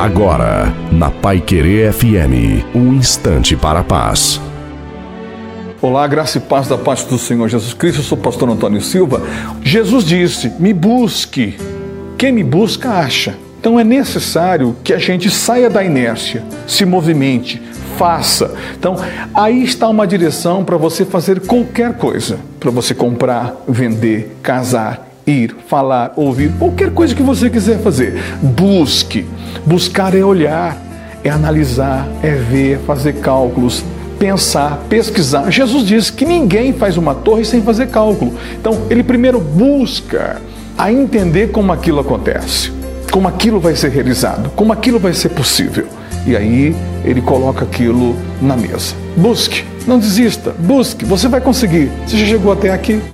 Agora, na Pai Querer FM, um instante para a paz. Olá, graça e paz da parte do Senhor Jesus Cristo. Eu sou o pastor Antônio Silva. Jesus disse: Me busque. Quem me busca, acha. Então é necessário que a gente saia da inércia, se movimente, faça. Então, aí está uma direção para você fazer qualquer coisa, para você comprar, vender, casar, ir, falar, ouvir, qualquer coisa que você quiser fazer. Busque. Buscar é olhar, é analisar, é ver, fazer cálculos, pensar, pesquisar. Jesus disse que ninguém faz uma torre sem fazer cálculo. Então, ele primeiro busca a entender como aquilo acontece, como aquilo vai ser realizado, como aquilo vai ser possível. E aí ele coloca aquilo na mesa. Busque, não desista, busque, você vai conseguir. Você já chegou até aqui.